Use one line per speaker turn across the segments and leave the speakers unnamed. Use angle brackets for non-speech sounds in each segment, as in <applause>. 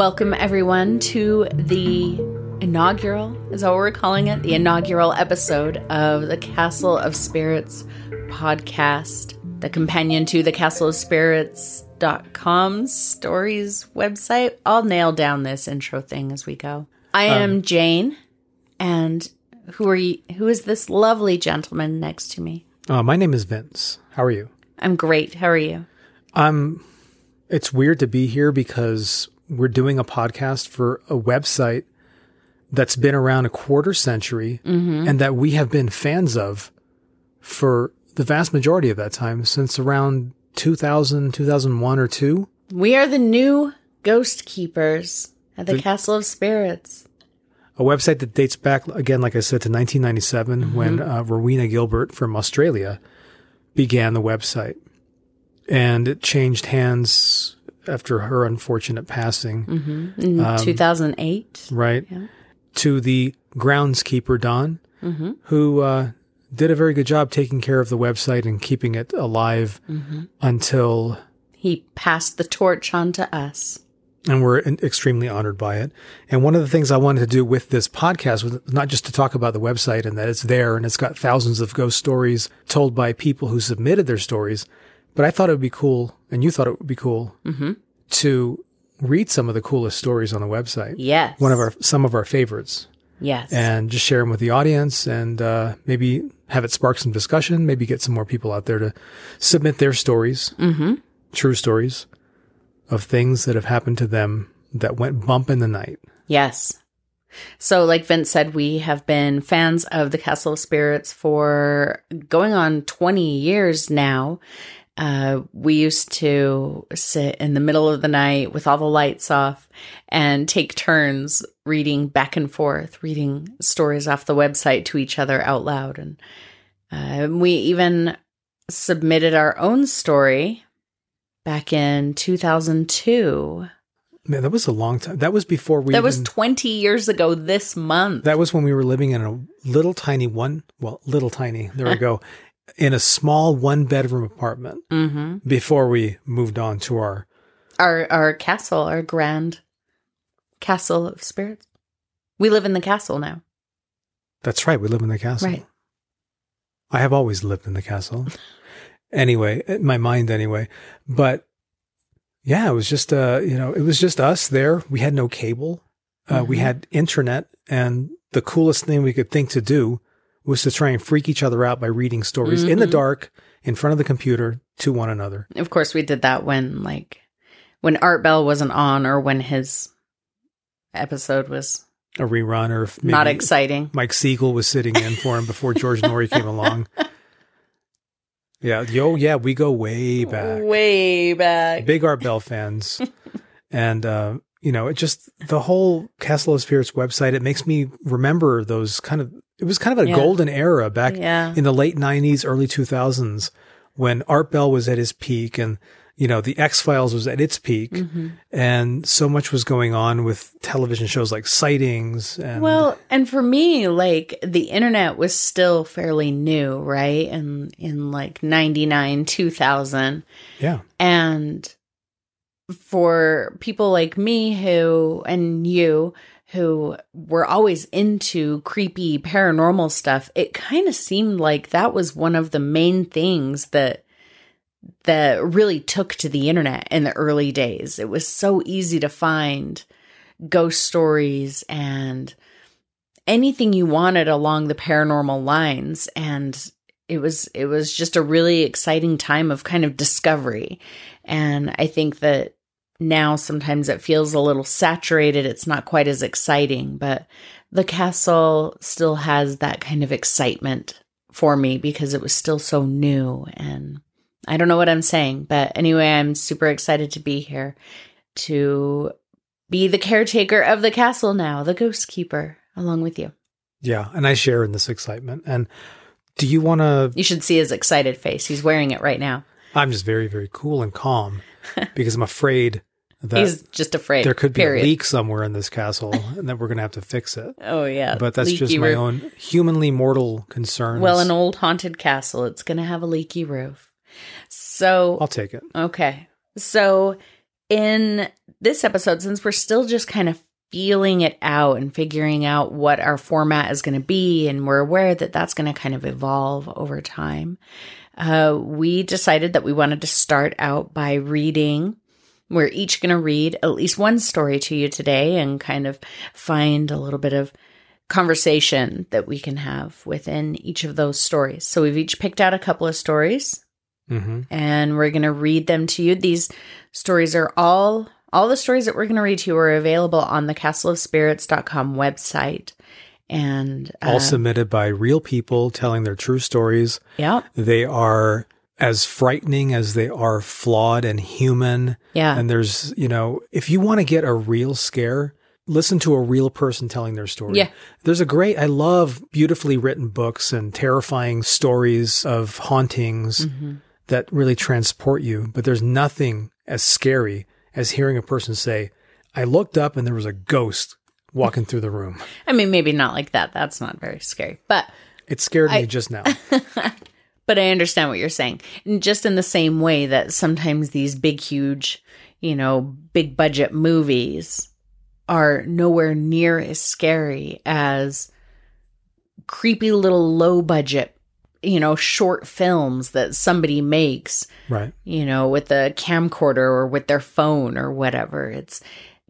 Welcome, everyone, to the inaugural, is that what we're calling it? The inaugural episode of the Castle of Spirits podcast, the companion to the Castle of Spirits.com stories website. I'll nail down this intro thing as we go. I am Jane, and who are you? Who is this lovely gentleman next to me?
Uh, my name is Vince. How are you?
I'm great. How are you?
I'm. It's weird to be here because we're doing a podcast for a website that's been around a quarter century and that we have been fans of for the vast majority of that time since around 2000, 2001 or two.
We are the new ghost keepers at the Castle of Spirits.
A website that dates back again, like I said, to 1997 when uh, Rowena Gilbert from Australia began the website, and it changed hands after her unfortunate passing. Mm-hmm.
In um, 2008.
right? To the groundskeeper, Don, mm-hmm. who uh, did a very good job taking care of the website and keeping it alive mm-hmm. until,
He passed the torch on to us.
and we're extremely honored by it. And one of the things I wanted to do with this podcast was not just to talk about the website and that it's there and it's got thousands of ghost stories told by people who submitted their stories, but I thought it would be cool, and you thought it would be cool, to read some of the coolest stories on the website.
Yes.
One of our some of our favorites.
Yes.
and just share them with the audience and uh, maybe have it spark some discussion, maybe get some more people out there to submit their stories, mm-hmm. true stories of things that have happened to them that went bump in the night.
Yes. So, like Vince said, we have been fans of the Castle of Spirits for going on 20 years now. Uh, we used to sit in the middle of the night with all the lights off and take turns reading back and forth, reading stories off the website to each other out loud. And uh, we even submitted our own story back in 2002.
Man, that was a long time. That was before we.
That was 20 years ago this month.
that was when we were living in a little tiny one. Well, little tiny. There we <laughs> go. In a small one bedroom apartment
hmm
before we moved on to our.
Our our castle, our grand castle of spirits. We live in the castle now.
That's right. We live in the castle.
Right.
I have always lived in the castle. <laughs> anyway, in my mind anyway. But yeah, it was just uh, you know, it was just us there. We had no cable. Uh, we
Mhm.
had internet and the coolest thing we could think to do was to try and freak each other out by reading stories in the
Mhm.
dark in front of the computer to one another.
Of course, we did that when like when Art Bell wasn't on or when his episode was
A rerun or
not exciting.
Mike Siegel was sitting in for him before George Noory came <laughs> along. Yeah, yo, yeah, we go way back.
Way back.
big Art Bell fans. <laughs> and, uh, you know, it just, the whole Castle of Spirits website, it makes me remember those kind of, it was kind of a
Yeah.
golden era back
Yeah.
in the late 90s, early 2000s when Art Bell was at his peak and, you know, the X Files was at its peak
Mhm.
and so much was going on with television shows like Sightings and,
Well, and for me, like the internet was still fairly new, right? And in like 99, 2000.
yeah,
And for people like me who, and you, who were always into creepy paranormal stuff, it kind of seemed like that was one of the main things that that really took to the internet in the early days. It was so easy to find ghost stories and anything you wanted along the paranormal lines and it was it was just a really exciting time of kind of discovery and i think that now sometimes it feels a little saturated it's not quite as exciting but the castle still has that kind of excitement for me because it was still so new and i don't know what i'm saying but anyway i'm super excited to be here to be the caretaker of the castle now the ghost keeper along with you
yeah. And I share in this excitement. And do you want to
You should see his excited face. He's wearing it right now.
I'm just very, very cool and calm <laughs> because I'm afraid
He's just afraid.
there could be
period.
a leak somewhere in this castle <laughs> and that we're going to have to fix it.
Oh yeah,
But that's just my
roof.
own humanly mortal concerns.
Well, an old haunted castle. It's going to have a leaky roof. So
I'll take it.
okay, so in this episode, since we're still just kind of feeling it out and figuring out what our format is going to be, and we're aware that that's going to kind of evolve over time, uh, we decided that we wanted to start out by reading. We're each going to read at least one story to you today and kind of find a little bit of conversation that we can have within each of those stories. So we've each picked out a couple of stories
Mm-hmm.
and we're going to read them to you. These stories are all all the stories that we're going to read to you are available on the castleofspirits.com website. And uh,
All submitted by real people telling their true stories.
yeah,
They are as frightening as they are flawed and human.
yeah,
And there's, you know, if you want to get a real scare, listen to a real person telling their story.
Yeah.
There's a great, I love beautifully written books and terrifying stories of hauntings
Mm-hmm.
that really transport you. But there's nothing as scary as hearing a person say, I looked up and there was a ghost walking through the room. <laughs>
I mean, maybe not like that. That's not very scary, but
It scared
I-
me just now. <laughs>
but I understand what you're saying. And just in the same way that sometimes these big, huge, you know, big budget movies are nowhere near as scary as creepy little low budget, you know, short films that somebody makes,
right.
you know, with a camcorder or with their phone or whatever. It's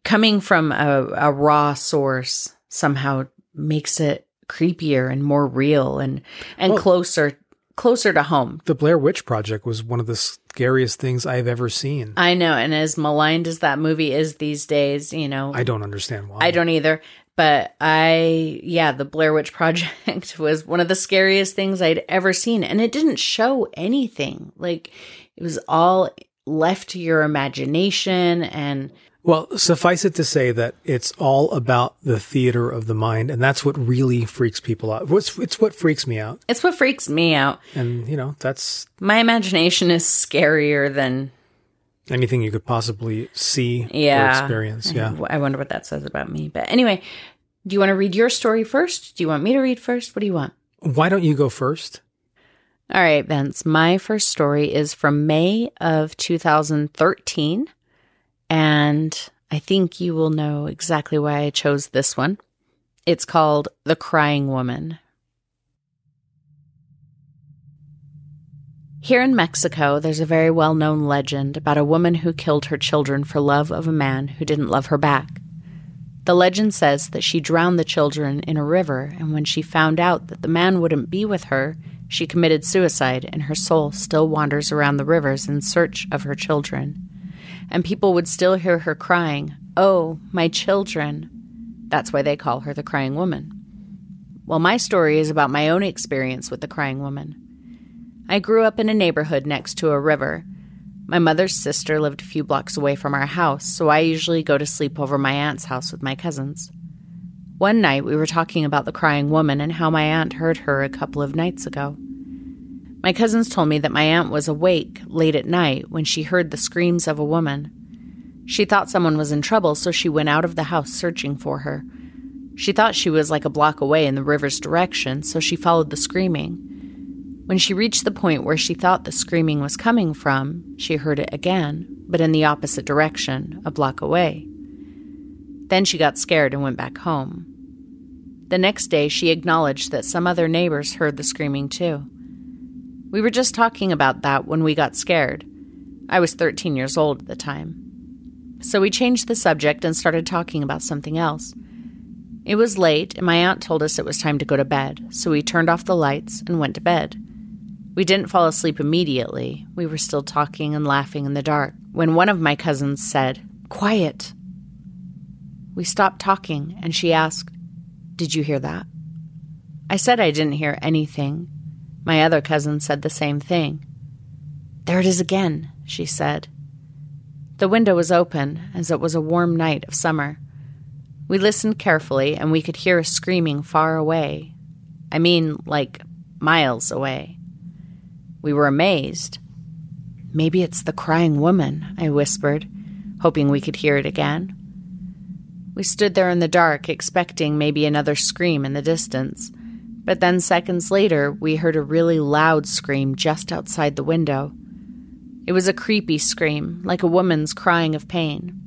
coming from a, a raw source somehow makes it creepier and more real and and
Well-
closer closer to home.
The Blair Witch Project was one of the scariest things I've ever seen.
I know, and as maligned as that movie is these days, you know,
I don't understand why.
I don't either. But I, yeah, the Blair Witch Project <laughs> was one of the scariest things I'd ever seen. And it didn't show anything. Like, it was all left to your imagination. And
Well, suffice it to say that it's all about the theater of the mind, and that's what really freaks people out. What's it's what freaks me out,
it's what freaks me out.
and you know that's
My imagination is scarier than,
anything you could possibly see
yeah.
or experience. Yeah.
I wonder what that says about me. But anyway, do you want to read your story first? Do you want me to read first? What do you want?
Why don't you go first?
All right, Vince. My first story is from May of 2013. And I think you will know exactly why I chose this one. It's called The Crying Woman. Here in Mexico, there's a very well known legend about a woman who killed her children for love of a man who didn't love her back. The legend says that she drowned the children in a river, and when she found out that the man wouldn't be with her, she committed suicide, and her soul still wanders around the rivers in search of her children. And people would still hear her crying, Oh, my children. That's why they call her the crying woman. Well, my story is about my own experience with the crying woman. I grew up in a neighborhood next to a river. My mother's sister lived a few blocks away from our house, so I usually go to sleep over my aunt's house with my cousins. One night we were talking about the crying woman and how my aunt heard her a couple of nights ago. My cousins told me that my aunt was awake late at night when she heard the screams of a woman. She thought someone was in trouble, so she went out of the house searching for her. She thought she was like a block away in the river's direction, so she followed the screaming. When she reached the point where she thought the screaming was coming from, she heard it again, but in the opposite direction, a block away. Then she got scared and went back home. The next day, she acknowledged that some other neighbors heard the screaming too. We were just talking about that when we got scared. I was 13 years old at the time. So we changed the subject and started talking about something else. It was late, and my aunt told us it was time to go to bed, so we turned off the lights and went to bed. We didn't fall asleep immediately. We were still talking and laughing in the dark when one of my cousins said, Quiet. We stopped talking, and she asked, Did you hear that? I said I didn't hear anything. My other cousin said the same thing. There it is again, she said. The window was open, as it was a warm night of summer. We listened carefully, and we could hear a screaming far away. I mean, like miles away. We were amazed. Maybe it's the crying woman, I whispered, hoping we could hear it again. We stood there in the dark, expecting maybe another scream in the distance. But then, seconds later, we heard a really loud scream just outside the window. It was a creepy scream, like a woman's crying of pain.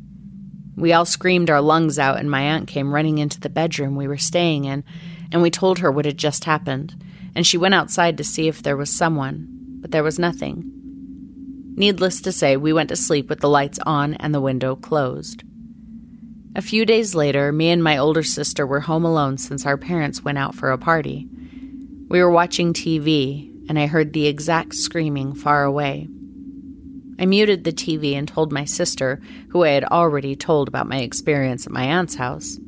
We all screamed our lungs out, and my aunt came running into the bedroom we were staying in, and we told her what had just happened, and she went outside to see if there was someone, but there was nothing. Needless to say, we went to sleep with the lights on and the window closed. A few days later, me and my older sister were home alone since our parents went out for a party. We were watching TV, and I heard the exact screaming far away. I muted the TV and told my sister, who I had already told about my experience at my aunt's house.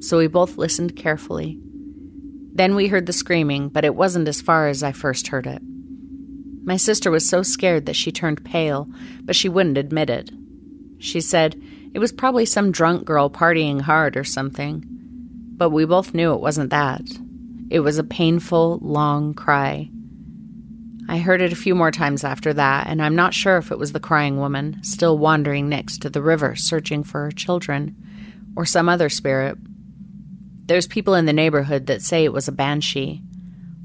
So we both listened carefully. Then we heard the screaming, but it wasn't as far as I first heard it. My sister was so scared that she turned pale, but she wouldn't admit it. She said it was probably some drunk girl partying hard or something. But we both knew it wasn't that. It was a painful, long cry. I heard it a few more times after that, and I'm not sure if it was the crying woman, still wandering next to the river searching for her children, or some other spirit. There's people in the neighborhood that say it was a banshee.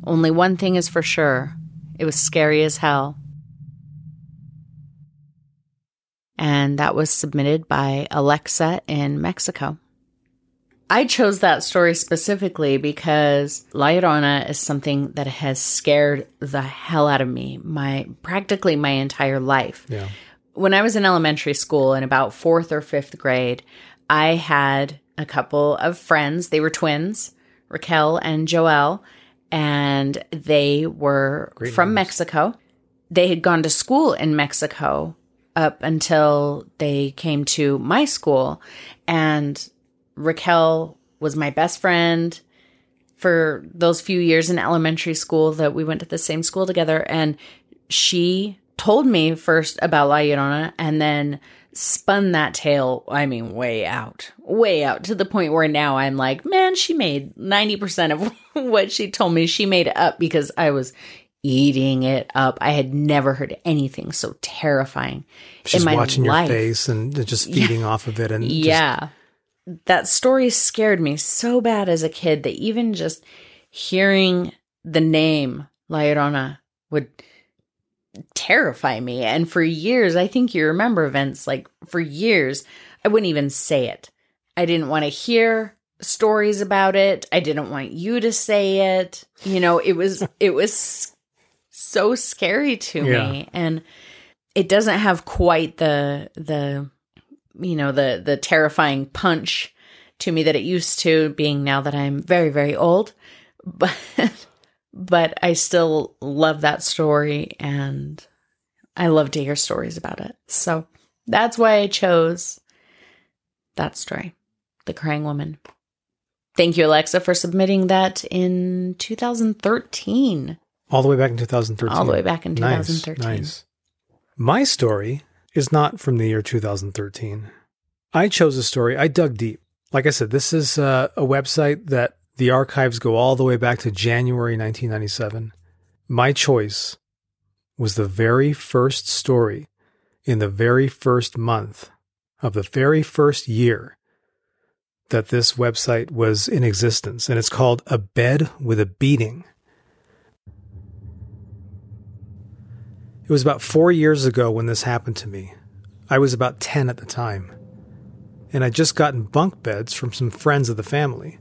Only one thing is for sure it was scary as hell. And that was submitted by Alexa in Mexico. I chose that story specifically because La Llorona is something that has scared the hell out of me my practically my entire life.
Yeah.
When I was in elementary school in about 4th or 5th grade, I had a couple of friends. They were twins, Raquel and Joel, and they were
Great
from
names.
Mexico. They had gone to school in Mexico up until they came to my school and Raquel was my best friend for those few years in elementary school that we went to the same school together. And she told me first about La Llorona and then spun that tale, I mean, way out, way out to the point where now I'm like, man, she made 90% of <laughs> what she told me. She made up because I was eating it up. I had never heard anything so terrifying
She's
in my
watching
life.
your face and just feeding off of it. And just-
Yeah. that story scared me so bad as a kid that even just hearing the name La Llorona would terrify me. And for years, I think you remember events like for years, I wouldn't even say it. I didn't want to hear stories about it. I didn't want you to say it. You know, it was it was so scary to
Yeah.
me and it doesn't have quite the the you know the the terrifying punch to me that it used to being now that I'm very very old <laughs> but but I still love that story and I love to hear stories about it. So that's why I chose that story, The Crying Woman. Thank you, Alexa, for submitting that in 2013.
All the way back in 2013.
All the way back in
Nice,
2013.
Nice. My story is not from the year 2013. I chose a story. I dug deep. Like I said, this is uh, a website that the archives go all the way back to January 1997. My choice was the very first story in the very first month of the very first year that this website was in existence, and it's called A Bed with a Beating. It was about four years ago when this happened to me. I was about 10 at the time. And I'd just gotten bunk beds from some friends of the family.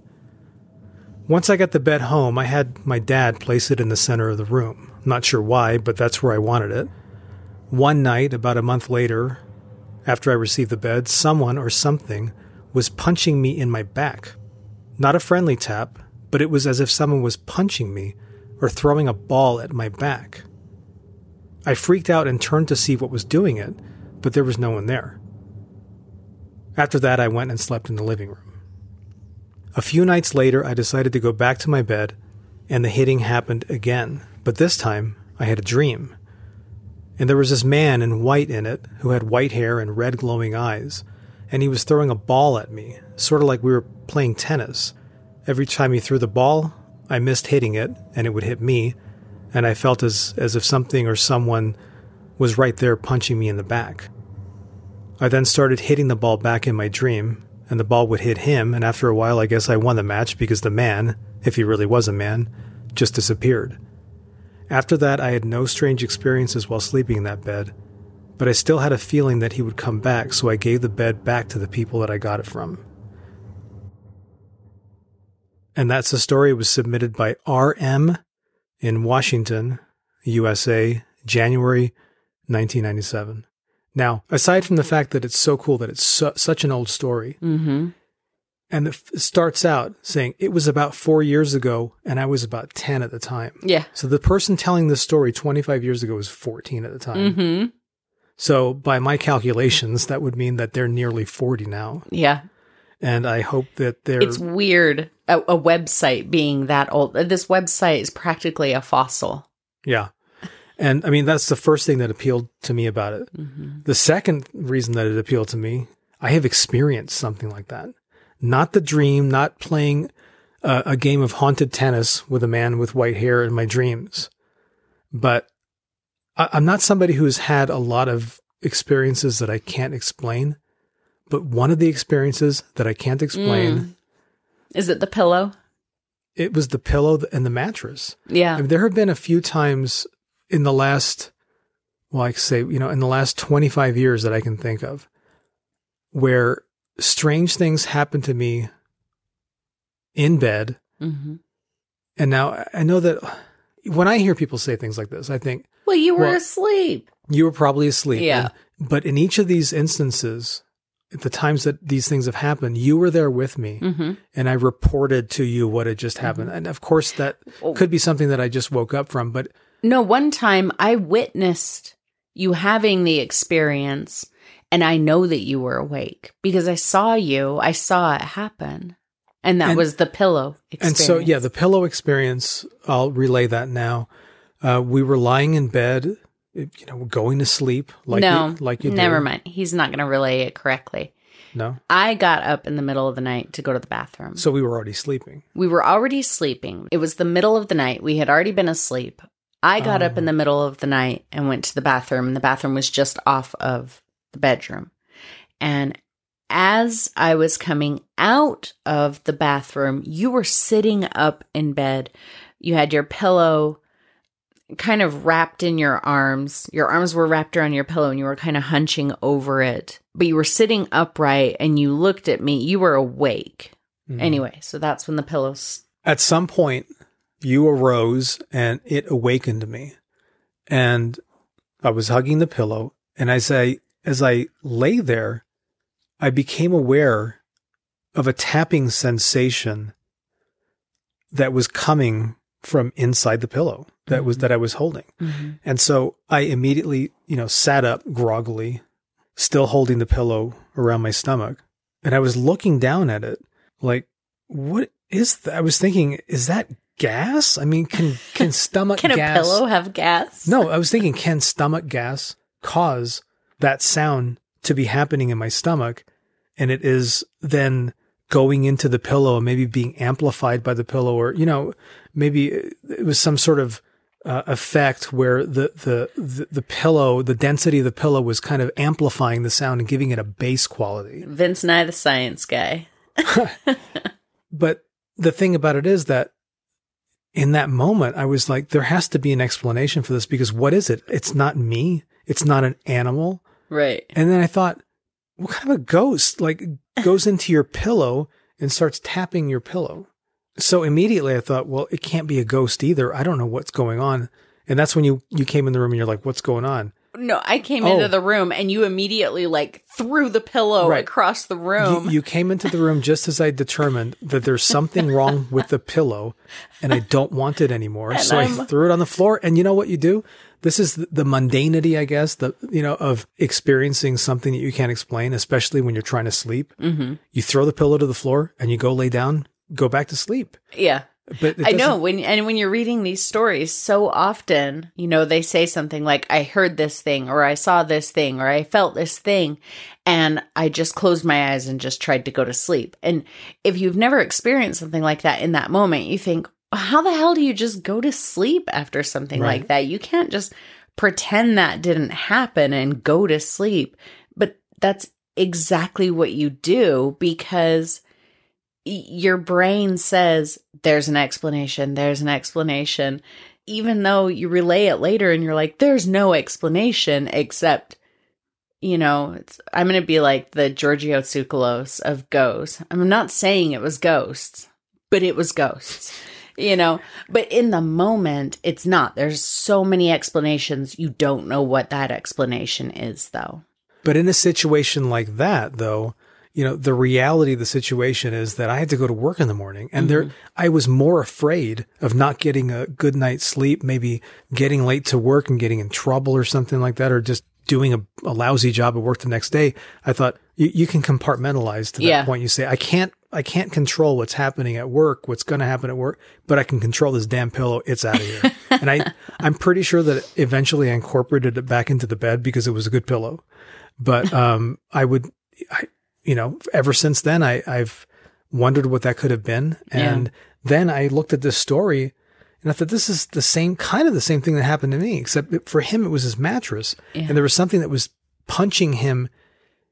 Once I got the bed home, I had my dad place it in the center of the room. Not sure why, but that's where I wanted it. One night, about a month later, after I received the bed, someone or something was punching me in my back. Not a friendly tap, but it was as if someone was punching me or throwing a ball at my back. I freaked out and turned to see what was doing it, but there was no one there. After that, I went and slept in the living room. A few nights later, I decided to go back to my bed, and the hitting happened again, but this time I had a dream. And there was this man in white in it who had white hair and red glowing eyes, and he was throwing a ball at me, sort of like we were playing tennis. Every time he threw the ball, I missed hitting it, and it would hit me, and I felt as, as if something or someone was right there punching me in the back. I then started hitting the ball back in my dream, and the ball would hit him, and after a while, I guess I won the match because the man, if he really was a man, just disappeared. After that, I had no strange experiences while sleeping in that bed, but I still had a feeling that he would come back, so I gave the bed back to the people that I got it from. And that's the story. It was submitted by RM in Washington, USA, January 1997. Now, aside from the fact that it's so cool that it's su- such an old story,
Mm-hmm.
and it f- starts out saying it was about four years ago, and I was about 10 at the time.
Yeah.
So the person telling this story 25 years ago was 14 at the time.
Mm-hmm.
So by my calculations, that would mean that they're nearly 40 now.
Yeah.
And I hope that they're.
It's weird a, a website being that old. This website is practically a fossil.
yeah. And I mean, that's the first thing that appealed to me about it.
Mm-hmm.
The second reason that it appealed to me, I have experienced something like that. Not the dream, not playing a, a game of haunted tennis with a man with white hair in my dreams, but I, I'm not somebody who's had a lot of experiences that I can't explain. But one of the experiences that I can't explain,
Mm. Is it the pillow?
it was the pillow and the mattress.
Yeah.
I mean, there have been a few times in the last, well, I say, you know, in the last 25 years that I can think of where strange things happen to me in bed.
Mm-hmm.
And now I know that when I hear people say things like this, I think
Well, you were
Well-
asleep.
you were probably asleep.
Yeah.
And- but in each of these instances, at the times that these things have happened, you were there with me
Mm-hmm.
and I reported to you what had just happened. And of course, that
Oh.
could be something that I just woke up from, but
No, one time I witnessed you having the experience, and I know that you were awake because I saw you. I saw it happen, and that
And-
was the pillow.
And so, yeah, the pillow experience, I'll relay that now. Uh, we were lying in bed, you know, going to sleep like
no,
you, like you
never
do.
mind. He's not going to relay it correctly.
No.
I got up in the middle of the night to go to the bathroom.
So we were already sleeping.
We were already sleeping. It was the middle of the night. We had already been asleep. I got up in oh. the middle of the night and went to the bathroom, and the bathroom was just off of the bedroom. And as I was coming out of the bathroom, you were sitting up in bed. You had your pillow kind of wrapped in your arms. Your arms were wrapped around your pillow and you were kind of hunching over it. But you were sitting upright and you looked at me. You were awake.
Mhm.
Anyway, so that's when the pillows.
At some point, you arose and it awakened me. And I was hugging the pillow. And as I, as I lay there, I became aware of a tapping sensation that was coming from inside the pillow that was, that I was holding. Mm-hmm. And so I immediately, you know, sat up groggily, still holding the pillow around my stomach. And I was looking down at it like, what is that? I was thinking, is that gas? I mean, can, can <laughs> stomach
Can a pillow have gas?
No, I was thinking, can stomach gas cause that sound to be happening in my stomach? And it is then going into the pillow and maybe being amplified by the pillow, or, you know, maybe it was some sort of uh, effect where the, the, the, the pillow, the density of the pillow was kind of amplifying the sound and giving it a bass quality.
Vince Nye, the science guy. <laughs> <laughs>
But the thing about it is that in that moment, I was like, there has to be an explanation for this because what is it? It's not me. It's not an animal.
Right.
And then I thought, what kind of a ghost like goes into your pillow and starts tapping your pillow? So immediately I thought, well, it can't be a ghost either. I don't know what's going on. And that's when you, you came in the room and you're like, what's going on?
No, I came
Oh.
into the room and you immediately like threw the pillow
Right.
across the room.
you came into the room just as I determined that there's something wrong with the pillow and I don't want it anymore. <laughs>
And
so I
I'm-
threw it on the floor. And you know what you do? This is the, mundanity, I guess, the, you know, of experiencing something that you can't explain, especially when you're trying to sleep.
mm-hmm.
You throw the pillow to the floor and you go lay down, go back to sleep.
Yeah.
But
I know when and when you're reading these stories so often, you know, they say something like I heard this thing or I saw this thing or I felt this thing and I just closed my eyes and just tried to go to sleep. And if you've never experienced something like that in that moment, you think, how the hell do you just go to sleep after something
Right.
like that? You can't just pretend that didn't happen and go to sleep. But that's exactly what you do because your brain says there's an explanation, there's an explanation, even though you relay it later and you're like, there's no explanation except you know, it's, I'm going to be like the Giorgio Tsoukalos of ghosts. I'm not saying it was ghosts, but it was ghosts, you know, but in the moment, it's not. There's so many explanations. You don't know what that explanation is, though.
But in a situation like that, though, you know, the reality of the situation is that I had to go to work in the morning and there, mm-hmm. I was more afraid of not getting a good night's sleep, maybe getting late to work and getting in trouble or something like that, or just doing a, a lousy job at work the next day. I thought you, you can compartmentalize to that
Yeah.
point. You say, I can't, I can't control what's happening at work, what's going to happen at work, but I can control this damn pillow. It's out of here. <laughs> and I, I'm pretty sure that eventually I incorporated it back into the bed because it was a good pillow. But, <laughs> um, I would, I, you know, ever since then, I, I've wondered what that could have been. And then I looked at this story and I thought, this is the same, kind of the same thing that happened to me, except for him, it was his mattress.
Yeah.
And there was something that was punching him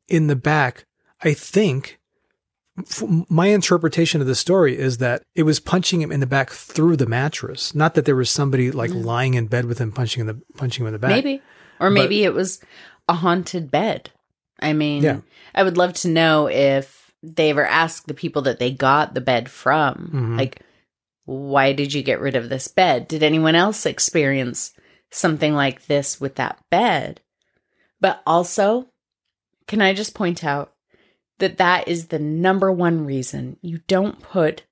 in the back. I think my interpretation of the story is that it was punching him in the back through the mattress. Not that there was somebody like lying in bed with him, punching in the, punching him in the back.
Maybe. Or maybe it was a haunted bed. I mean,
Yeah.
I would love to know if they ever asked the people that they got the bed from,
Mhm.
like, why did you get rid of this bed? Did anyone else experience something like this with that bed? But also, can I just point out that that is the number one reason you don't put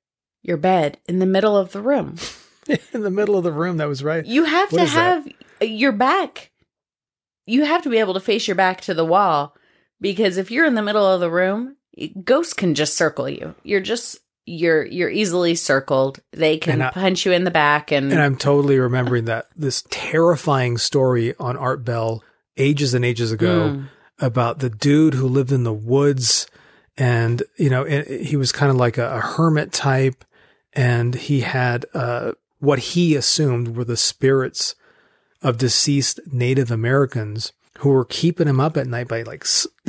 your bed in the middle of the room. <laughs>
in the middle of the room. That was right.
You have
What
to
is that?
have your back. You have to be able to face your back to the wall because if you're in the middle of the room, ghosts can just circle you. You're just you're you're easily circled. They can
I-
punch you in the back and,
And I'm totally remembering that this terrifying story on Art Bell ages and ages ago
Mm.
about the dude who lived in the woods and, you know, and he was kind of like a, a hermit type and he had, uh, what he assumed were the spirits of deceased Native Americans who were keeping him up at night by like,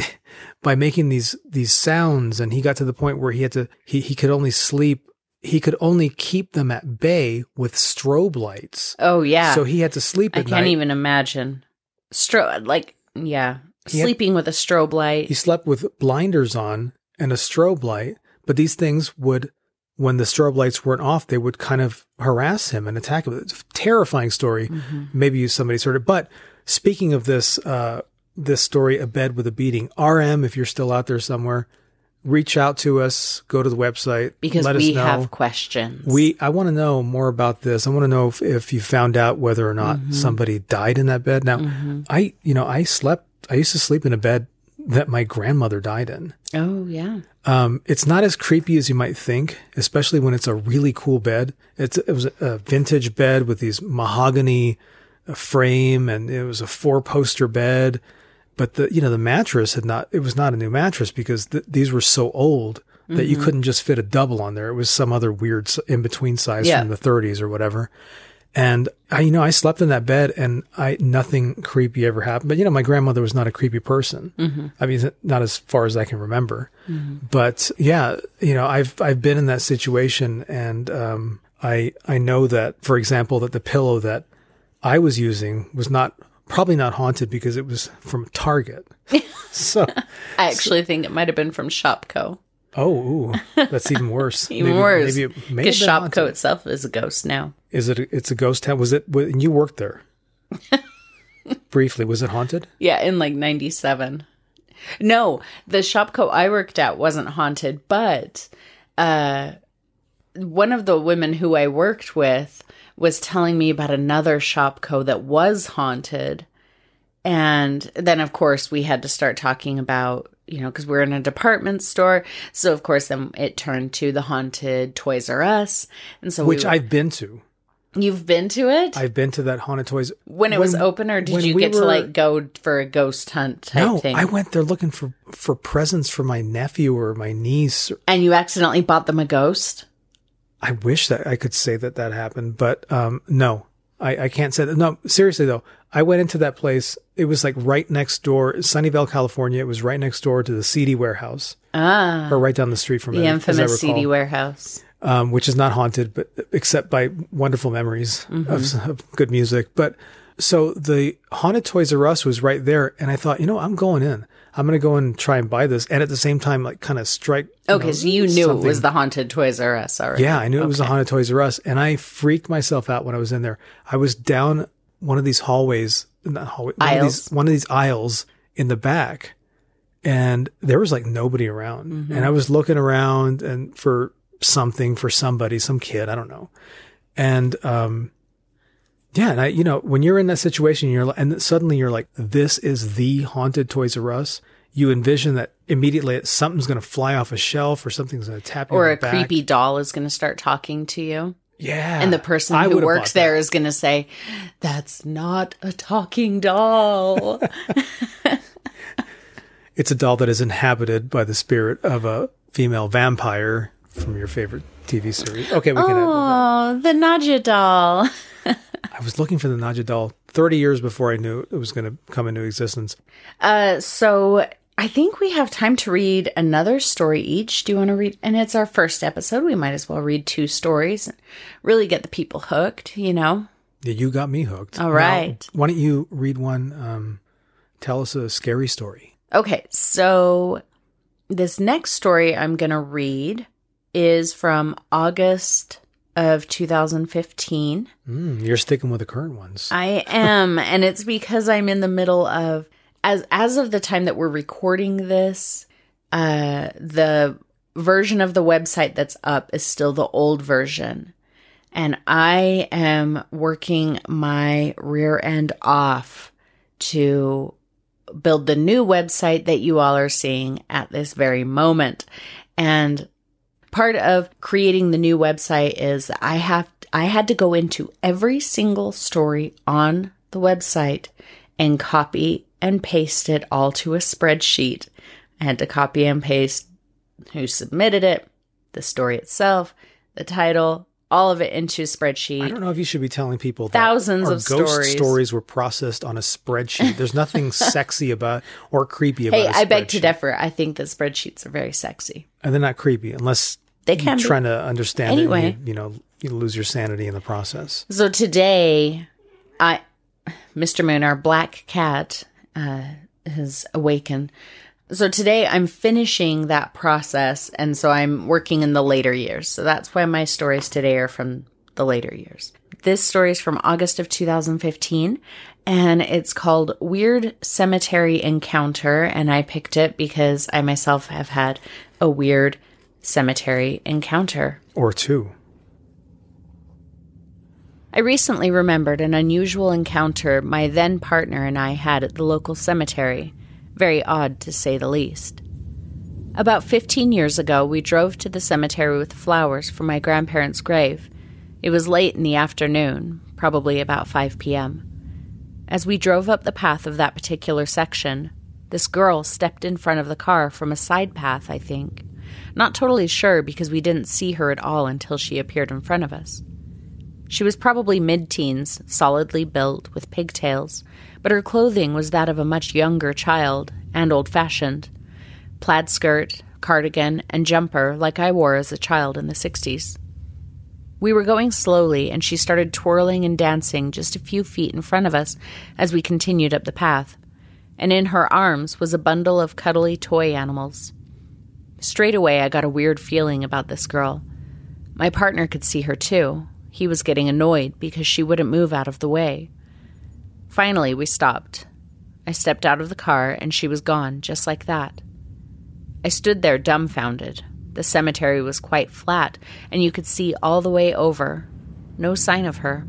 <laughs> by making these, these sounds. And he got to the point where he had to, he, he could only sleep. He could only keep them at bay with strobe lights.
oh yeah.
So he had to sleep
I can't
night.
even imagine. Stro like yeah,
He had-
sleeping with a strobe light.
he slept with blinders on and a strobe light, but these things would, when the strobe lights weren't off, they would kind of harass him and attack him. It's a terrifying story.
Mm-hmm.
Maybe you somebody's heard it. But speaking of this, uh, this story, A Bed with a Beating, RM, if you're still out there somewhere, reach out to us, go to the website,
because
let
we
us know.
have questions.
We, I want to know more about this. I want to know if, if you found out whether or not
Mm-hmm.
somebody died in that bed. Now, I, you know, I slept, I used to sleep in a bed that my grandmother died in.
Oh yeah.
Um, it's not as creepy as you might think, especially when it's a really cool bed. It's, it was a vintage bed with these mahogany uh, frame and it was a four poster bed. But the, you know, the mattress had not, it was not a new mattress because th- these were so old that you couldn't just fit a double on there. It was some other weird in between size
Yeah.
from the 30s or whatever. And I, you know, I slept in that bed and I, nothing creepy ever happened. But, you know, my grandmother was not a creepy person. I mean, not as far as I can remember. But yeah, you know, I've, I've been in that situation and, um, I, I know that, for example, that the pillow that I was using was not, probably not haunted because it was from Target. <laughs> so,
I actually think it might have been from ShopKo.
Oh, ooh, that's even worse. <laughs>
Even
Maybe-
worse.
Maybe it may
Because
have been ShopKo
itself is a ghost now.
Is it? A, it's a ghost town. Was it? And you worked there <laughs> briefly. Was it haunted?
Yeah, in like 97. No, the ShopKo I worked at wasn't haunted, but uh one of the women who I worked with was telling me about another ShopKo that was haunted. And then of course we had to start talking about, you know, because we're in a department store. So of course then it turned to the haunted Toys R Us. And so
Which
we,
I've been to.
you've been to it?
I've been to that haunted toys.
when it was open or did you
we
get to like go for a ghost hunt type
No,
thing?
I went there looking for for presents for my nephew or my niece.
and you accidentally bought them a ghost?
I wish that I could say that that happened, but um, no, I, I can't say that. No, seriously though, I went into that place. It was like right next door, Sunnyvale, California. It was right next door to the CD warehouse,
Ah,
or right down the street from
the
it,
infamous CD warehouse.
um, which is not haunted, but except by wonderful memories
Mm-hmm.
of, of good music. But so the haunted Toys R Us was right there, and I thought, you know, I'm going in. I'm going to go and try and buy this, and at the same time, like, kind of strike.
Okay,
know,
so you knew it was the haunted Toys R Us already.
Yeah, I knew it was the haunted Toys R Us, and I freaked myself out when I was in there. I was down one of these hallways, not hallway, one of these one of these aisles in the back, and there was like nobody around,
Mm-hmm.
and I was looking around and for something for somebody, some kid, I don't know, and um, yeah, and I, you know, when you're in that situation, you're and suddenly you're like, this is the haunted Toys R Us. You envision that immediately something's going to fly off a shelf or something's going to tap you
Or a
back.
creepy doll is going to start talking to you.
Yeah.
And the person
I
who works there is going to say, That's not a talking doll. <laughs>
It's a doll that is inhabited by the spirit of a female vampire from your favorite TV series. Okay, we can.
oh, the Nadja doll. <laughs> <laughs>
I was looking for the Nadja doll 30 years before I knew it was going to come into existence.
Uh, so I think we have time to read another story each. Do you want to read? And it's our first episode. We might as well read two stories and really get the people hooked, you know?
Yeah, you got me hooked.
All right.
Now, why don't you read one? Um, tell us a scary story.
Okay, so this next story I'm going to read is from August of 2015.
Mm, you're sticking with the current ones.
I am, and it's because I'm in the middle of as as of the time that we're recording this, uh the version of the website that's up is still the old version. And I am working my rear end off to build the new website that you all are seeing at this very moment. And part of creating the new website is I have I had to go into every single story on the website and copy and paste it all to a spreadsheet. I had to copy and paste who submitted it, the story itself, the title, all of it into spreadsheet.
I don't know if you should be telling people that
Thousands of
ghost
stories.
stories were processed on a spreadsheet. There's nothing <laughs> sexy about or creepy about.
Hey, I beg to differ. I think the spreadsheets are very sexy.
and they're not creepy unless
They
you're
can be.
trying to understand it.
Anyway.
and you, you know, you lose your sanity in the process.
So today, I, Mr. Moon, our black cat, uh, has awakened. So today I'm finishing that process, and so I'm working in the later years. So that's why my stories today are from the later years. This story is from August of 2015, and it's called Weird Cemetery Encounter. And I picked it because I myself have had a weird cemetery encounter.
Or two.
I recently remembered an unusual encounter my then partner and I had at the local cemetery. Very odd, to say the least. About 15 years ago, we drove to the cemetery with flowers for my grandparents' grave. It was late in the afternoon, probably about 5 p.m. As we drove up the path of that particular section, this girl stepped in front of the car from a side path, I think. Not totally sure because we didn't see her at all until she appeared in front of us. She was probably mid teens, solidly built, with pigtails, but her clothing was that of a much younger child and old fashioned. Plaid skirt, cardigan, and jumper like I wore as a child in the 60s. We were going slowly, and she started twirling and dancing just a few feet in front of us as we continued up the path, and in her arms was a bundle of cuddly toy animals. Straight away, I got a weird feeling about this girl. My partner could see her too. He was getting annoyed because she wouldn't move out of the way. Finally, we stopped. I stepped out of the car and she was gone, just like that. I stood there dumbfounded. The cemetery was quite flat, and you could see all the way over. No sign of her.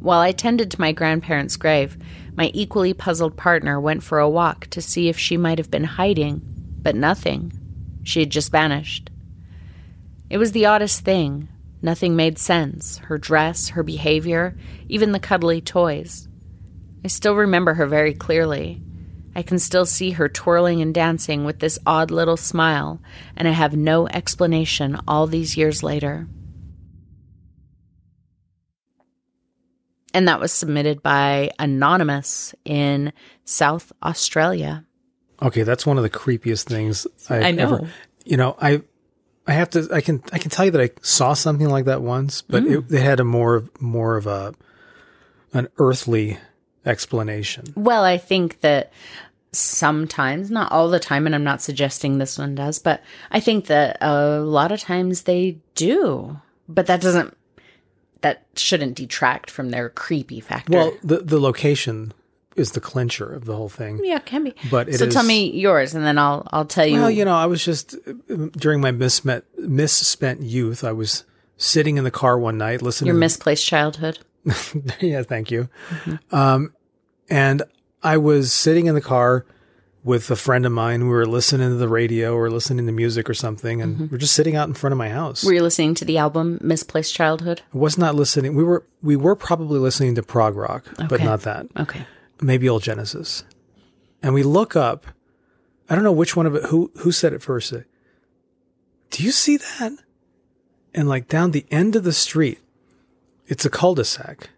While I tended to my grandparents' grave, my equally puzzled partner went for a walk to see if she might have been hiding, but nothing. She had just vanished. It was the oddest thing. Nothing made sense her dress, her behavior, even the cuddly toys. I still remember her very clearly. I can still see her twirling and dancing with this odd little smile, and I have no explanation all these years later. And that was submitted by Anonymous in South Australia.
Okay, that's one of the creepiest things I've
I know.
ever. You know, I I have to. I can I can tell you that I saw something like that once, but
Mm.
it, it had a more of more of a an earthly explanation.
Well, I think that sometimes, not all the time, and I'm not suggesting this one does, but I think that a lot of times they do. But that doesn't, that shouldn't detract from their creepy factor.
Well, the the location is the clincher of the whole thing.
yeah, it can be.
But it
so tell me yours, and then I'll I'll tell you.
Well, you know, I was just during my mismet, misspent youth. I was sitting in the car one night listening.
your misplaced childhood. <laughs>
yeah, thank you. Um, and I was sitting in the car with a friend of mine. We were listening to the radio or listening to music or something, and we're just sitting out in front of my house.
Were you listening to the album Misplaced Childhood?
I was not listening. We were we were probably listening to prog rock, but not that.
Okay.
Maybe old Genesis. And we look up. I don't know which one of it. Who who said it first? Do you see that? And like down the end of the street, it's a cul-de-sac,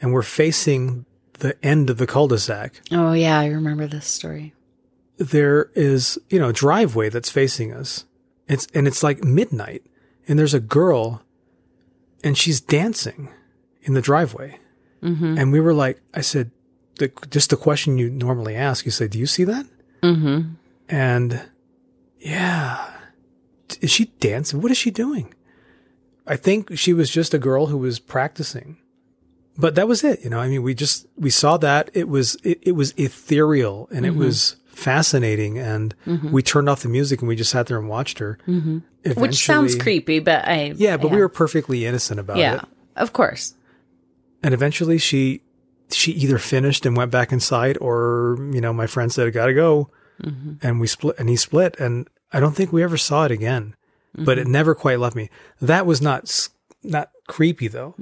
and we're facing the end of the cul-de-sac.
Oh yeah, I remember this story.
There is you know a driveway that's facing us. It's and it's like midnight, and there's a girl, and she's dancing in the driveway.
Mm-hmm.
And we were like, I said, the, just the question you normally ask, you say, do you see that?
Mm-hmm.
And yeah, is she dancing? What is she doing? I think she was just a girl who was practicing, but that was it. You know, I mean, we just, we saw that it was, it, it was ethereal and it was fascinating. And we turned off the music and we just sat there and watched her. Mm-hmm.
Which sounds creepy, but I
Yeah, but we were perfectly innocent about it.
yeah,
it.
of course.
and eventually she she either finished and went back inside or you know my friend said i gotta go. And we split and he split and i don't think we ever saw it again but it never quite left me. That was not not creepy though.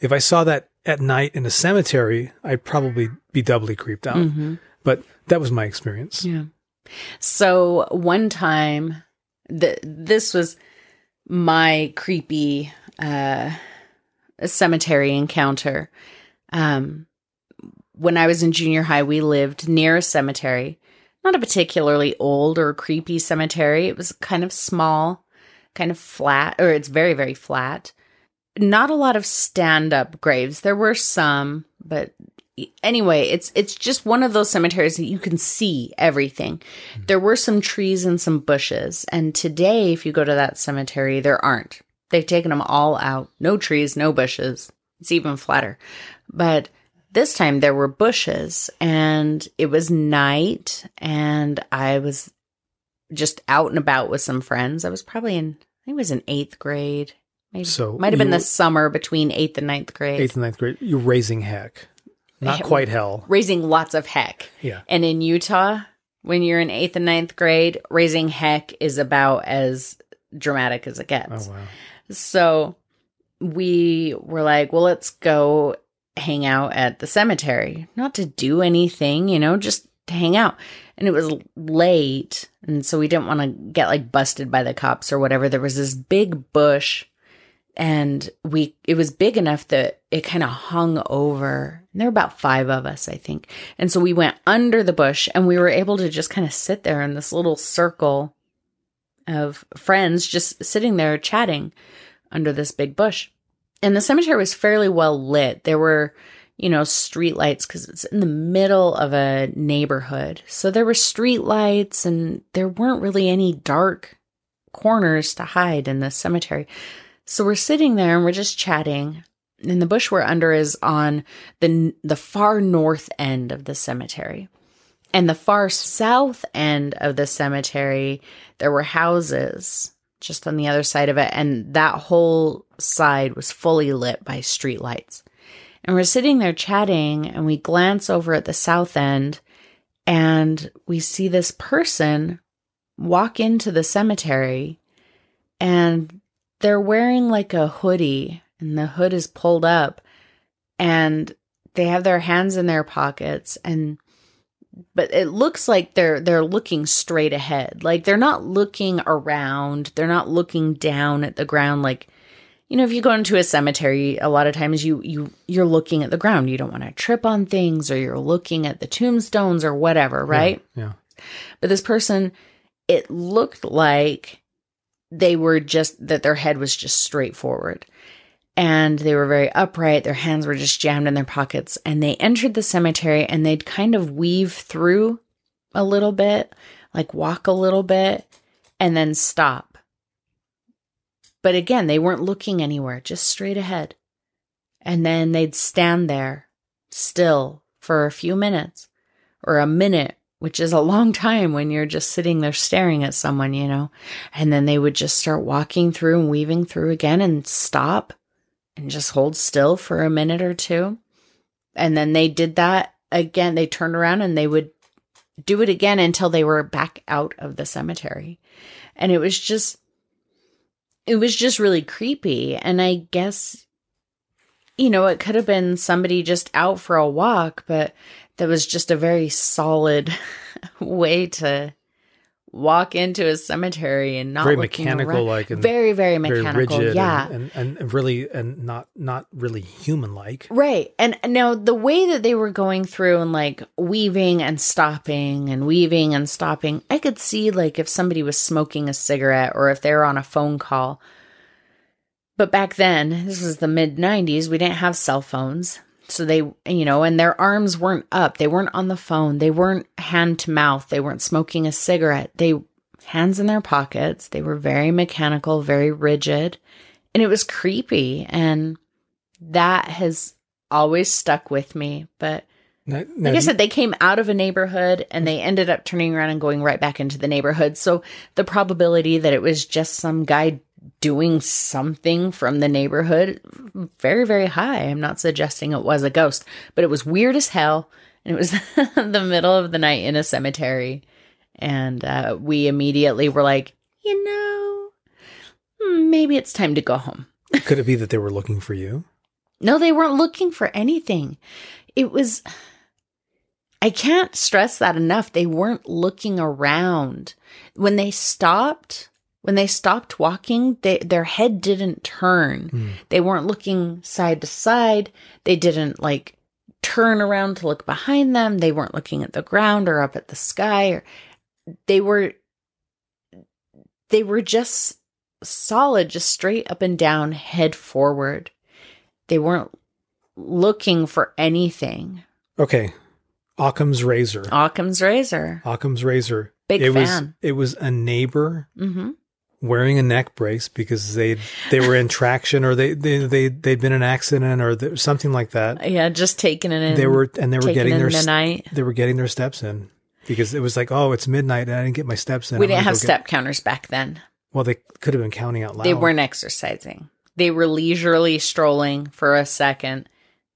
If i saw that at night in a cemetery i'd probably be doubly creeped out. But that was my experience.
Yeah. So one time, th- this was my creepy uh, cemetery encounter. Um, when I was in junior high, we lived near a cemetery, not a particularly old or creepy cemetery. It was kind of small, kind of flat, or it's very, very flat. Not a lot of stand up graves. There were some, but anyway, it's it's just one of those cemeteries that you can see everything. Mm-hmm. There were some trees and some bushes, and today, if you go to that cemetery, there aren't. They've taken them all out. No trees, no bushes. It's even flatter. But this time there were bushes, and it was night, and I was just out and about with some friends. I was probably in, I think it was in eighth grade. Maybe,
So
might have been the summer between eighth and ninth grade.
eighth and ninth grade you're raising heck not <laughs> quite hell
raising lots of heck.
yeah
And in Utah, when you're in eighth and ninth grade, raising heck is about as dramatic as it gets.
oh wow
So we were like, well, let's go hang out at the cemetery. Not to do anything, you know, just to hang out. And it was late. And so we didn't want to get like busted by the cops or whatever. There was this big bush and we it was big enough that it kind of hung over and there were about five of us i think and so we went under the bush and we were able to just kind of sit there in this little circle of friends just sitting there chatting under this big bush and the cemetery was fairly well lit there were you know street lights because it's in the middle of a neighborhood so there were street lights and there weren't really any dark corners to hide in the cemetery so we're sitting there and we're just chatting. And the bush we're under is on the the far north end of the cemetery. And the far south end of the cemetery, there were houses just on the other side of it. And that whole side was fully lit by streetlights. And we're sitting there chatting and we glance over at the south end and we see this person walk into the cemetery and they're wearing like a hoodie and the hood is pulled up and they have their hands in their pockets and but it looks like they're they're looking straight ahead. Like they're not looking around. They're not looking down at the ground. Like you know if you go into a cemetery a lot of times you you you're looking at the ground. You don't want to trip on things or you're looking at the tombstones or whatever right?
yeah.
But this person it looked like they were just that their head was just straight forward and they were very upright. Their hands were just jammed in their pockets. And they entered the cemetery and they'd kind of weave through a little bit, like walk a little bit, and then stop. But again, they weren't looking anywhere, just straight ahead. And then they'd stand there still for a few minutes or a minute, which is a long time when you're just sitting there staring at someone, you know. And then they would just start walking through and weaving through again and stop and just hold still for a minute or two. And then they did that again. They turned around and they would do it again until they were back out of the cemetery. And it was just, it was just really creepy. And I guess, you know, it could have been somebody just out for a walk, but that was just a very solid <laughs> way to walk into a cemetery and not
very mechanical,
around.
like and
very very
very
mechanical.
rigid,
yeah,
and, and, and really and not not really human like.
Right. And now the way that they were going through and like weaving and stopping and weaving and stopping, I could see like if somebody was smoking a cigarette or if they were on a phone call. But back then, this was the mid 90s, we didn't have cell phones. So they, you know, and their arms weren't up. They weren't on the phone. They weren't hand to mouth. They weren't smoking a cigarette. They hands in their pockets. They were very mechanical, very rigid, and it was creepy and that has always stuck with me. But
Now- now,
like I said, they came out of a neighborhood and they ended up turning around and going right back into the neighborhood. So the probability that it was just some guy doing something from the neighborhood, very, very high. I'm not suggesting it was a ghost, but it was weird as hell. And it was <laughs> the middle of the night in a cemetery. And uh, we immediately were like, you know, hmm, maybe it's time to go home.
could it be that they were looking for you?
No, they weren't looking for anything. It was, I can't stress that enough. They weren't looking around. When they stopped, when they stopped walking, they, their head didn't turn. They weren't looking side to side. They didn't like turn around to look behind them. They weren't looking at the ground or up at the sky or they were, they were just solid, just straight up and down, head forward. They weren't looking for anything.
Okay, Occam's razor.
Occam's razor.
Occam's razor.
Big
it
fan.
was it was a neighbor
hmm
wearing a neck brace because they they were in traction or they they they they'd been in an accident or something like that.
Yeah, just taking it in.
They were and they were getting their
the
s-
night.
they were getting their steps in because it was like oh it's midnight and I didn't get my steps in.
We
I'm
didn't have
go get-
step counters back then.
well, they could have been counting out loud.
They weren't exercising. They were leisurely strolling for a second.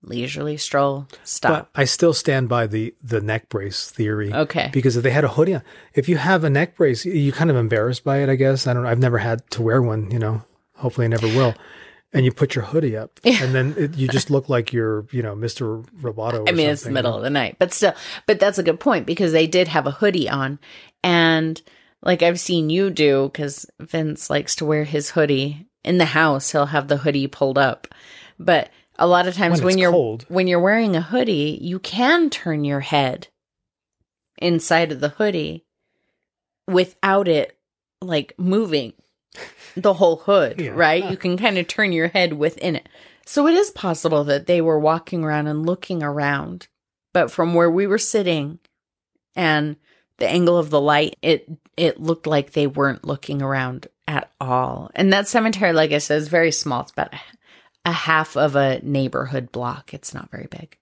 Leisurely stroll.
But
Stop.
I still stand by the the neck brace theory.
Okay.
Because if they had a hoodie on, if you have a neck brace, you kind of embarrassed by it, I guess. I don't. I've never had to wear one, you know. Hopefully I never will. And you put your hoodie up,
Yeah.
and then it, you just look like you're, you know, Mr. Roboto. <laughs>
I mean, it's the middle
you
of the night, but still, but that's a good point because they did have a hoodie on. And like I've seen you do, because Vince likes to wear his hoodie in the house, he'll have the hoodie pulled up. But a lot of times
When
when, you're
cold.
when you're wearing a hoodie, you can turn your head inside of the hoodie without it like moving the whole hood,
Yeah.
right? You can kind of turn your head within it. So it is possible that they were walking around and looking around. But from where we were sitting and the angle of the light, it it looked like they weren't looking around at all. And that cemetery, like I said, is very small. It's about a, half of a neighborhood block. It's not very big.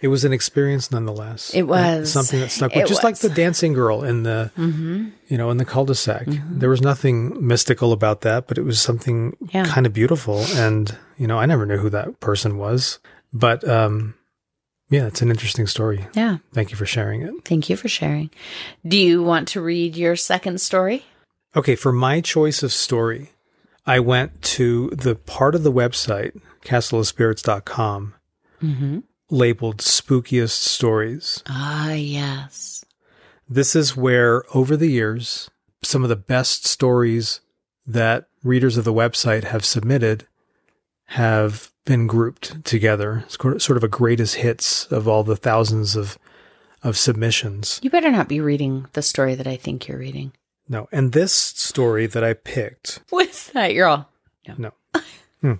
It was an experience nonetheless.
It was.
something that stuck
It
with, just like the dancing girl in the,
Mm-hmm.
you know, in the cul-de-sac. There was nothing mystical about that, but it was something
Yeah.
kind of beautiful. And, you know, I never knew who that person was, but, um, yeah, it's an interesting story.
Yeah.
Thank you for sharing it.
Thank you for sharing. Do you want to read your second story?
Okay, for my choice of story, I went to the part of the website, castleofspirits.com,
Mm-hmm.
labeled spookiest stories.
Ah, yes.
This is where, over the years, some of the best stories that readers of the website have submitted have been grouped together. It's sort of a greatest hits of all the thousands of, of submissions.
You better not be reading the story that I think you're reading.
No, and this story that I picked
What's that? You're all.
No. Hmm.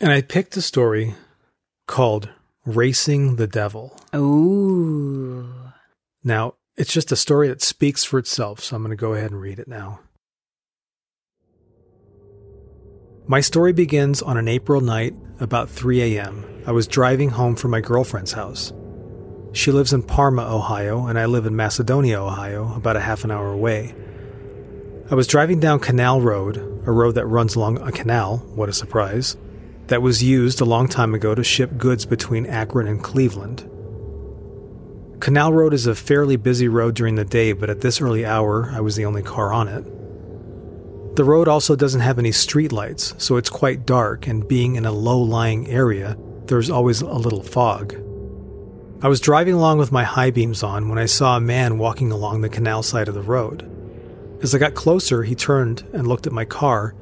And I picked a story called Racing the Devil.
Ooh.
Now, it's just a story that speaks for itself, so I'm going to go ahead and read it now. My story begins on an April night about 3 a.m. I was driving home from my girlfriend's house. She lives in Parma, Ohio, and I live in Macedonia, Ohio, about a half an hour away. I was driving down Canal Road, a road that runs along a canal, what a surprise, that was used a long time ago to ship goods between Akron and Cleveland. Canal Road is a fairly busy road during the day, but at this early hour, I was the only car on it. The road also doesn't have any streetlights, so it's quite dark, and being in a low lying area, there's always a little fog. I was driving along with my high beams on when I saw a man walking along the canal side of the road. As I got closer, he turned and looked at my car,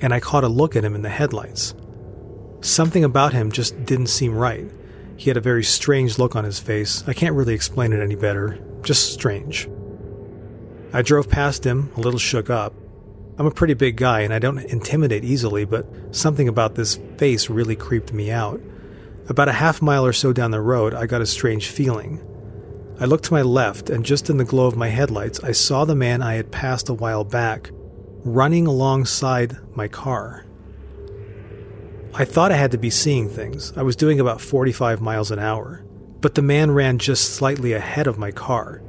and I caught a look at him in the headlights. Something about him just didn't seem right. He had a very strange look on his face. I can't really explain it any better, just strange. I drove past him, a little shook up. I'm a pretty big guy and I don't intimidate easily, but something about this face really creeped me out. About a half mile or so down the road, I got a strange feeling. I looked to my left, and just in the glow of my headlights, I saw the man I had passed a while back running alongside my car. I thought I had to be seeing things. I was doing about 45 miles an hour, but the man ran just slightly ahead of my car.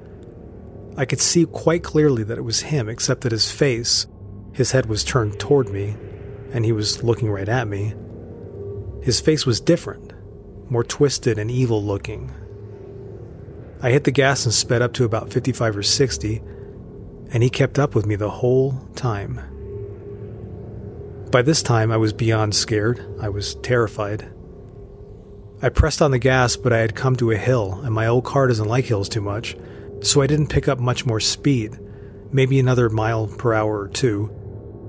I could see quite clearly that it was him, except that his face, his head was turned toward me, and he was looking right at me. His face was different, more twisted and evil looking. I hit the gas and sped up to about 55 or 60, and he kept up with me the whole time. By this time, I was beyond scared. I was terrified. I pressed on the gas, but I had come to a hill, and my old car doesn't like hills too much, so I didn't pick up much more speed, maybe another mile per hour or two.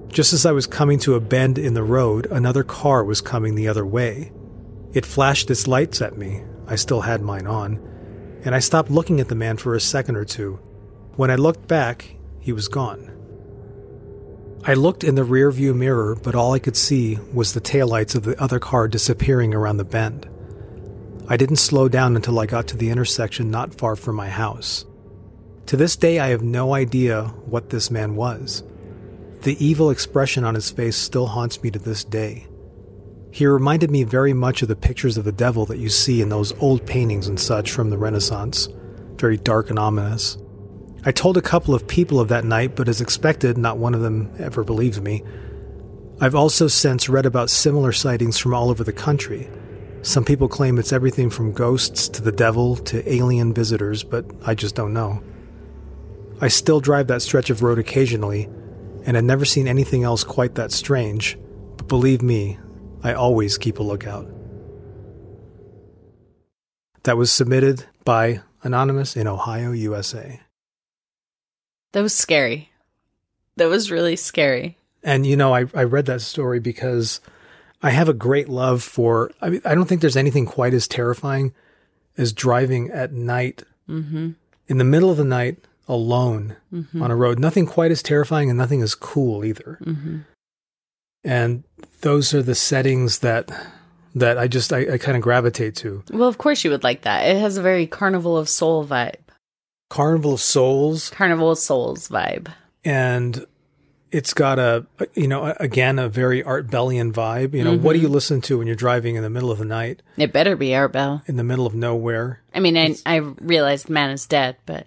Just as I was coming to a bend in the road, another car was coming the other way. It flashed its lights at me. I still had mine on, and I stopped looking at the man for a second or two. When I looked back, he was gone. I looked in the rearview mirror, but all I could see was the taillights of the other car disappearing around the bend. I didn't slow down until I got to the intersection not far from my house. To this day, I have no idea what this man was. The evil expression on his face still haunts me to this day. He reminded me very much of the pictures of the devil that you see in those old paintings and such from the Renaissance, very dark and ominous. I told a couple of people of that night, but as expected, not one of them ever believed me. I've also since read about similar sightings from all over the country. Some people claim it's everything from ghosts to the devil to alien visitors, but I just don't know. I still drive that stretch of road occasionally, and I've never seen anything else quite that strange, but believe me, I always keep a lookout. That was submitted by Anonymous in Ohio, USA.
That was scary. That was really scary.
And you know, I, I read that story because I have a great love for. I mean, I don't think there's anything quite as terrifying as driving at night
Mm-hmm.
in the middle of the night alone
Mm-hmm.
on a road. Nothing quite as terrifying and nothing as cool either.
Mm-hmm.
And those are the settings that that I just I, I kind of gravitate to.
Well, of course you would like that. It has a very Carnival of Soul vibe.
Carnival of Souls,
Carnival of Souls vibe.
and it's got a you know again a very Art Bellian vibe. You know, what do mm-hmm. you listen to when you're driving in the middle of the night
It better be Art Bell.
in the middle of nowhere?
I mean, I, I realize the man is dead, but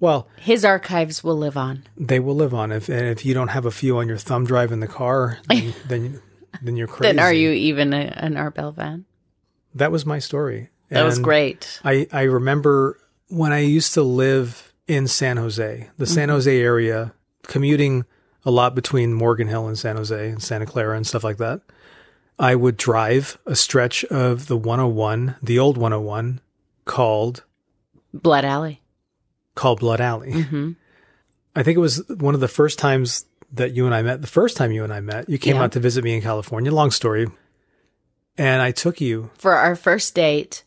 Well,
his archives will live on.
they will live on. If and if you don't have a few on your thumb drive in the car, then <laughs> then, then you're crazy.
Then are you even a, an Art Bell fan?
That was my story.
That was great.
I I remember when I used to live in San Jose, the San Jose area, commuting a lot between Morgan Hill and San Jose and Santa Clara and stuff like that. I would drive a stretch of the 101, the old 101, called
Blood Alley.
called Blood Alley.
Mm-hmm.
I think it was one of the first times that you and I met. The first time you and I met, you came
Yeah.
out to visit me in California. Long story. And I took you.
For our first date,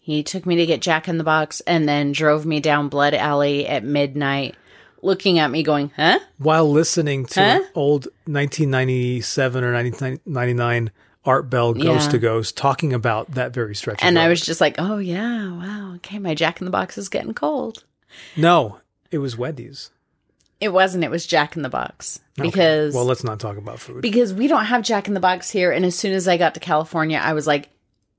he took me to get Jack in the Box and then drove me down Blood Alley at midnight, looking at me going, huh?
while listening to
Huh?
old 1997 or 1999 Art Bell Ghost
Yeah.
to Ghost talking about that very stretch.
And I was just like, oh, yeah, wow. Okay, my Jack in the Box is getting cold.
no, it was Wendy's.
It wasn't. It was Jack in the Box
Okay.
because
well, let's not talk about food.
because we don't have Jack in the Box here. And as soon as I got to California, I was like,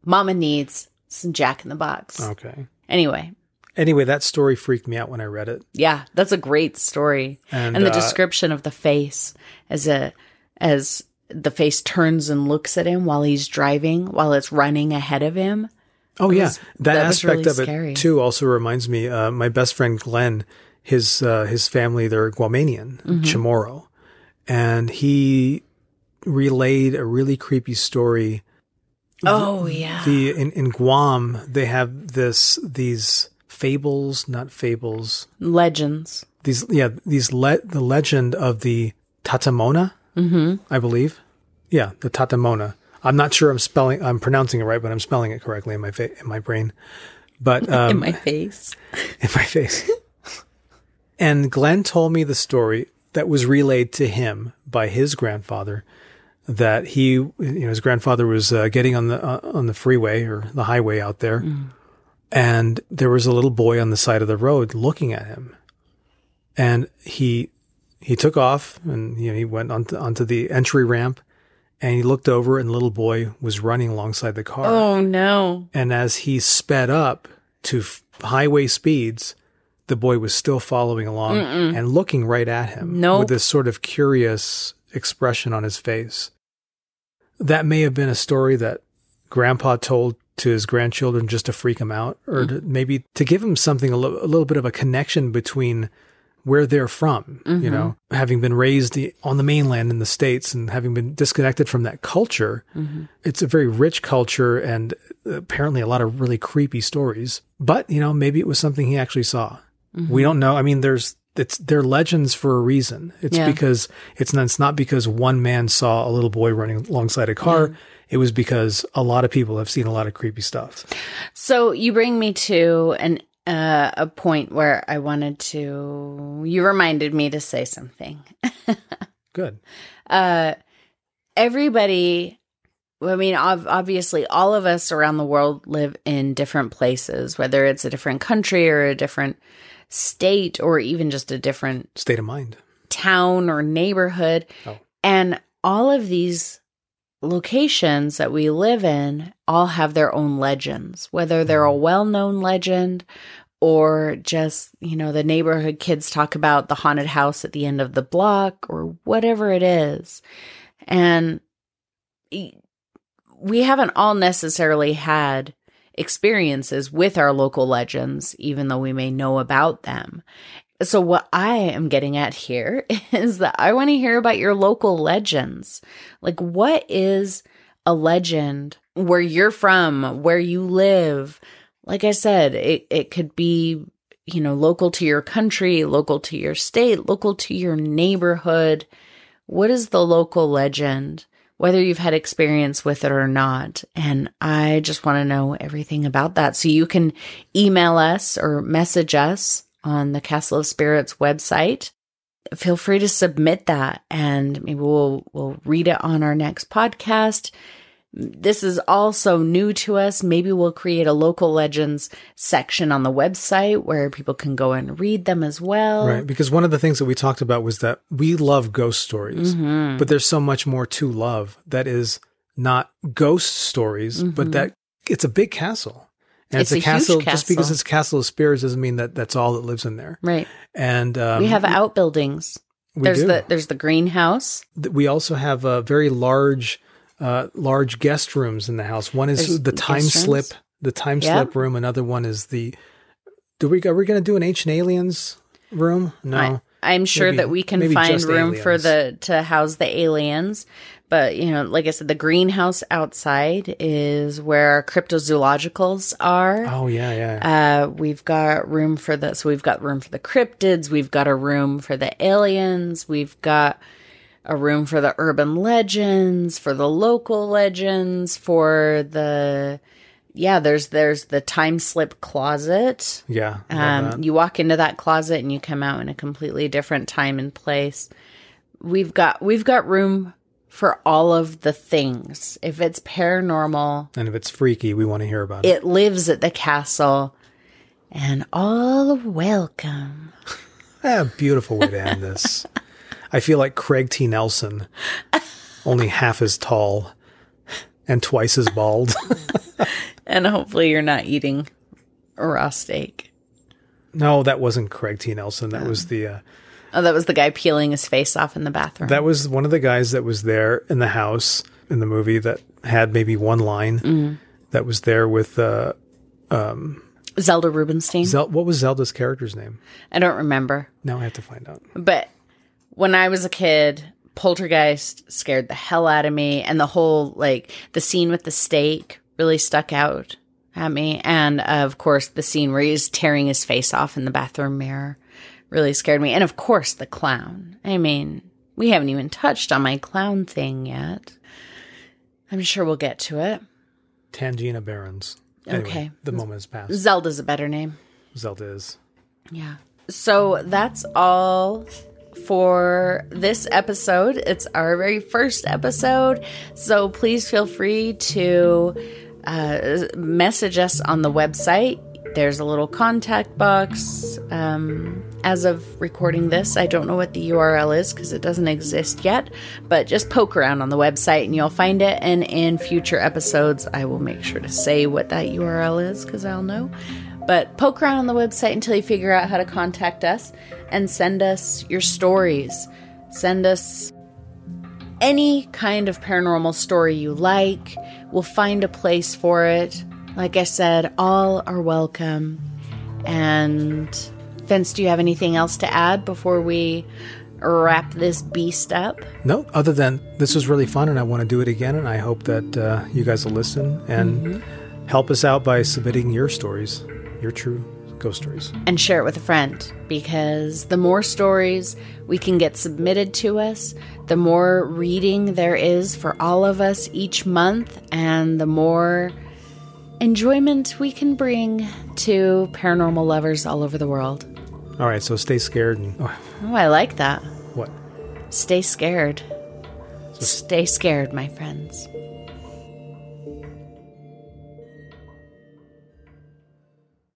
Mama needs some Jack in the Box.
okay.
Anyway,
Anyway, that story freaked me out when I read it.
yeah, that's a great story.
And,
And, the
uh,
description of the face as a as the face turns and looks at him while he's driving, while it's running ahead of him.
Oh yeah,
was-
that,
that was
aspect
really
of it
scary.
too also reminds me. Uh, my best friend Glenn, his uh, his family, they're Guamanian,
Mm-hmm.
Chamorro, and he relayed a really creepy story.
Oh yeah.
The in, in Guam, they have this these fables, not fables.
Legends.
These yeah, these le- the legend of the Tatamona, mm-hmm. I believe. Yeah, the Tatamona. I'm not sure I'm spelling, I'm pronouncing it right, but I'm spelling it correctly in my fa- in my brain. But <laughs> um, <laughs>
in my face.
in my face. And Glenn told me the story that was relayed to him by his grandfather. That he, you know, his grandfather was uh, getting on the uh, on the freeway or the highway out there, and there was a little boy on the side of the road looking at him, and he he took off and you know he went onto onto the entry ramp, and he looked over and the little boy was running alongside the car.
Oh no.
And as he sped up to f- highway speeds, the boy was still following along and looking right at him
Nope.
with this sort of curious expression on his face. That may have been a story that grandpa told to his grandchildren just to freak him out or mm. to, maybe to give him something a li- a little bit of a connection between where they're from, you know, mm-hmm. having been raised on the mainland in the States and having been disconnected from that culture. Mm-hmm. It's a very rich culture and apparently a lot of really creepy stories. But, you know, maybe it was something he actually saw. We don't know. I mean, there's, it's, they're legends for a reason. It's
Yeah.
because it's not, it's not because one man saw a little boy running alongside a car. It was because a lot of people have seen a lot of creepy stuff.
So you bring me to an uh, a point where I wanted to. You reminded me to say something. <laughs>
Good.
Uh, everybody. I mean, ob- obviously, all of us around the world live in different places, whether it's a different country or a different state or even just a different
State of mind.
town or neighborhood.
Oh.
And all of these locations that we live in all have their own legends, whether they're a mm-hmm. well known legend or just, you know, the neighborhood kids talk about the haunted house at the end of the block or whatever it is. And we haven't all necessarily had experiences with our local legends, even though we may know about them. So, what I am getting at here <laughs> is that I want to hear about your local legends. Like, what is a legend where you're from, where you live? Like I said, it, it could be, you know, local to your country, local to your state, local to your neighborhood. What is the local legend? Whether you've had experience with it or not. And I just want to know everything about that. So you can email us or message us on the Castle of Spirits website. Feel free to submit that and maybe we'll we'll read it on our next podcast. This is also new to us. Maybe we'll create a local legends section on the website where people can go and read them as well.
Right. Because one of the things that we talked about was that we love ghost stories,
Mm-hmm.
but there's so much more to love that is not ghost stories, but that it's a big castle. And it's,
Mm-hmm. It's
a,
a huge
castle, Just because it's a castle of spirits doesn't mean that that's all that lives in there.
Right.
And um,
We have outbuildings.
we
there's
do.
the there's the greenhouse.
We also have a very large, uh, large guest rooms in the house. One is
There's
the time
rooms?
slip, the time
Yeah.
slip room. Another one is the. Do we are we going to do an ancient aliens room? No.
I, I'm sure
Maybe-
that we can find room for the to house the aliens. But you know, like I said, the greenhouse outside is where our cryptozoologicals are.
oh yeah, yeah.
Uh, we've got room for the so we've got room for the cryptids. We've got a room for the aliens. We've got a room for the urban legends, for the local legends, for the yeah. There's there's the time slip closet.
yeah. I love that.
Um, you walk into that closet and you come out in a completely different time and place. We've got we've got room for all of the things. If it's paranormal,
And if it's freaky, we want to hear about it.
it lives at the castle, and all welcome. <laughs>
Ah, beautiful way to end this. <laughs> I feel like Craig T. Nelson, only half as tall and twice as bald. <laughs>
And hopefully, you're not eating a raw steak.
no, that wasn't Craig T. Nelson. That was the uh,
Oh, that was the guy peeling his face off in the bathroom.
that was one of the guys that was there in the house in the movie that had maybe one line that was there with uh,
Zelda Rubinstein.
Zel- what was Zelda's character's name?
I don't remember.
Now I have to find out.
But when I was a kid, Poltergeist scared the hell out of me. And the whole, like, the scene with the steak really stuck out at me. And uh, of course, the scene where he's tearing his face off in the bathroom mirror really scared me. And of course, the clown. I mean, we haven't even touched on my clown thing yet. I'm sure we'll get to it.
Tangina Barrons. Anyway,
Okay.
The moment has passed.
Zelda's a better name.
Zelda is.
Yeah. So that's all for this episode. It's our very first episode. So please feel free to uh, message us on the website. There's a little contact box. Um, as of recording this, I don't know what the URL is because it doesn't exist yet, but just poke around on the website and you'll find it. And in future episodes, I will make sure to say what that URL is because I'll know. But poke around on the website until you figure out how to contact us and send us your stories. Send us any kind of paranormal story you like. We'll find a place for it. Like I said, all are welcome. And Vince, do you have anything else to add before we wrap this beast up?
No, other than this was really fun and I want to do it again. And I hope that uh, you guys will listen and help us out by submitting your stories, your true ghost stories.
and share it with a friend because the more stories we can get submitted to us, the more reading there is for all of us each month, and the more enjoyment we can bring to paranormal lovers all over the world.
All right, so stay scared and oh,
Oh, I like that.
what?
Stay scared. Stay scared, my friends.